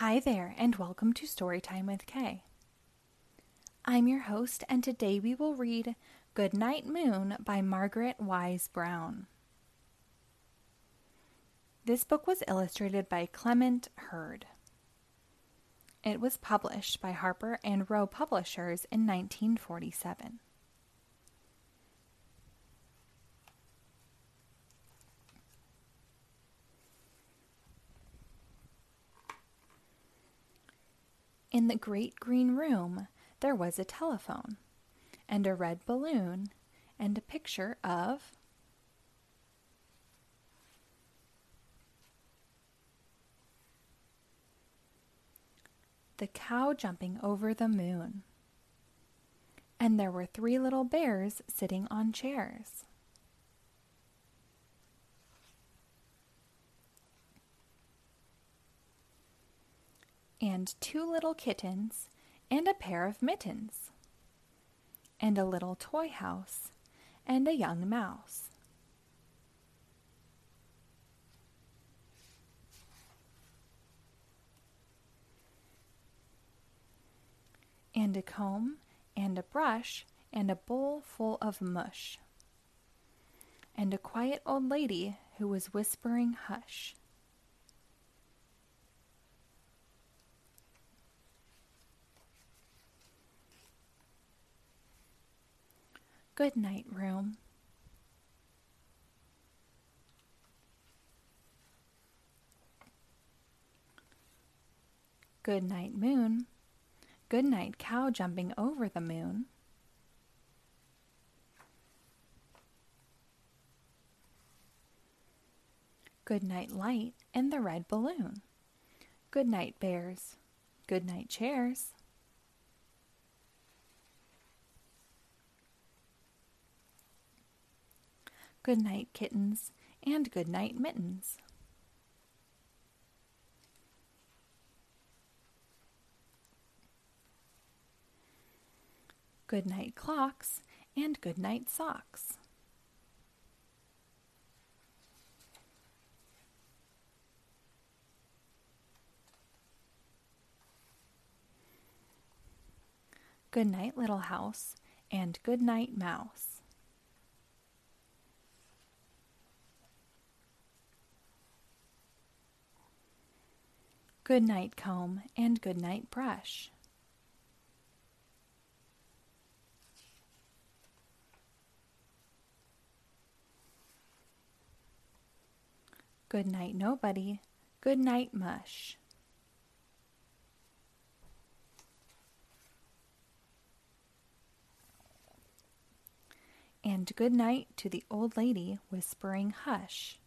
Hi there, and welcome to Storytime with K. I'm your host, and today we will read Goodnight Moon by Margaret Wise Brown. This book was illustrated by Clement Hurd. It was published by Harper and Row Publishers in 1947. In the great green room there was a telephone, and a red balloon, and a picture of the cow jumping over the moon. And there were three little bears sitting on chairs. And two little kittens, and a pair of mittens, and a little toy house, and a young mouse. And a comb, and a brush, and a bowl full of mush. And a quiet old lady who was whispering hush. Good night, room. Good night, moon. Good night, cow jumping over the moon. Good night, light and the red balloon. Good night, bears. Good night, chairs. Good night, kittens, and good night, mittens. Good night, clocks, and good night, socks. Good night, little house, and good night, mouse. Good night comb and good night brush. Good night nobody. Good night mush. And good night to the old lady whispering hush.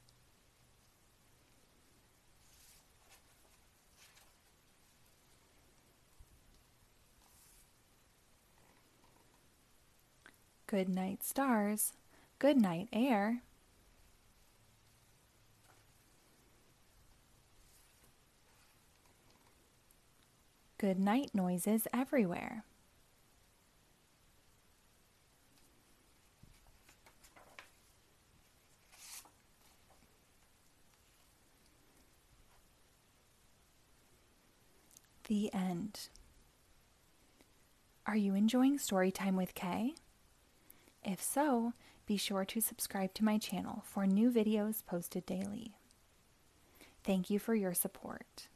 Good night, stars. Good night, air. Good night noises everywhere. The end. Are you enjoying story time with K? If so, be sure to subscribe to my channel for new videos posted daily. Thank you for your support.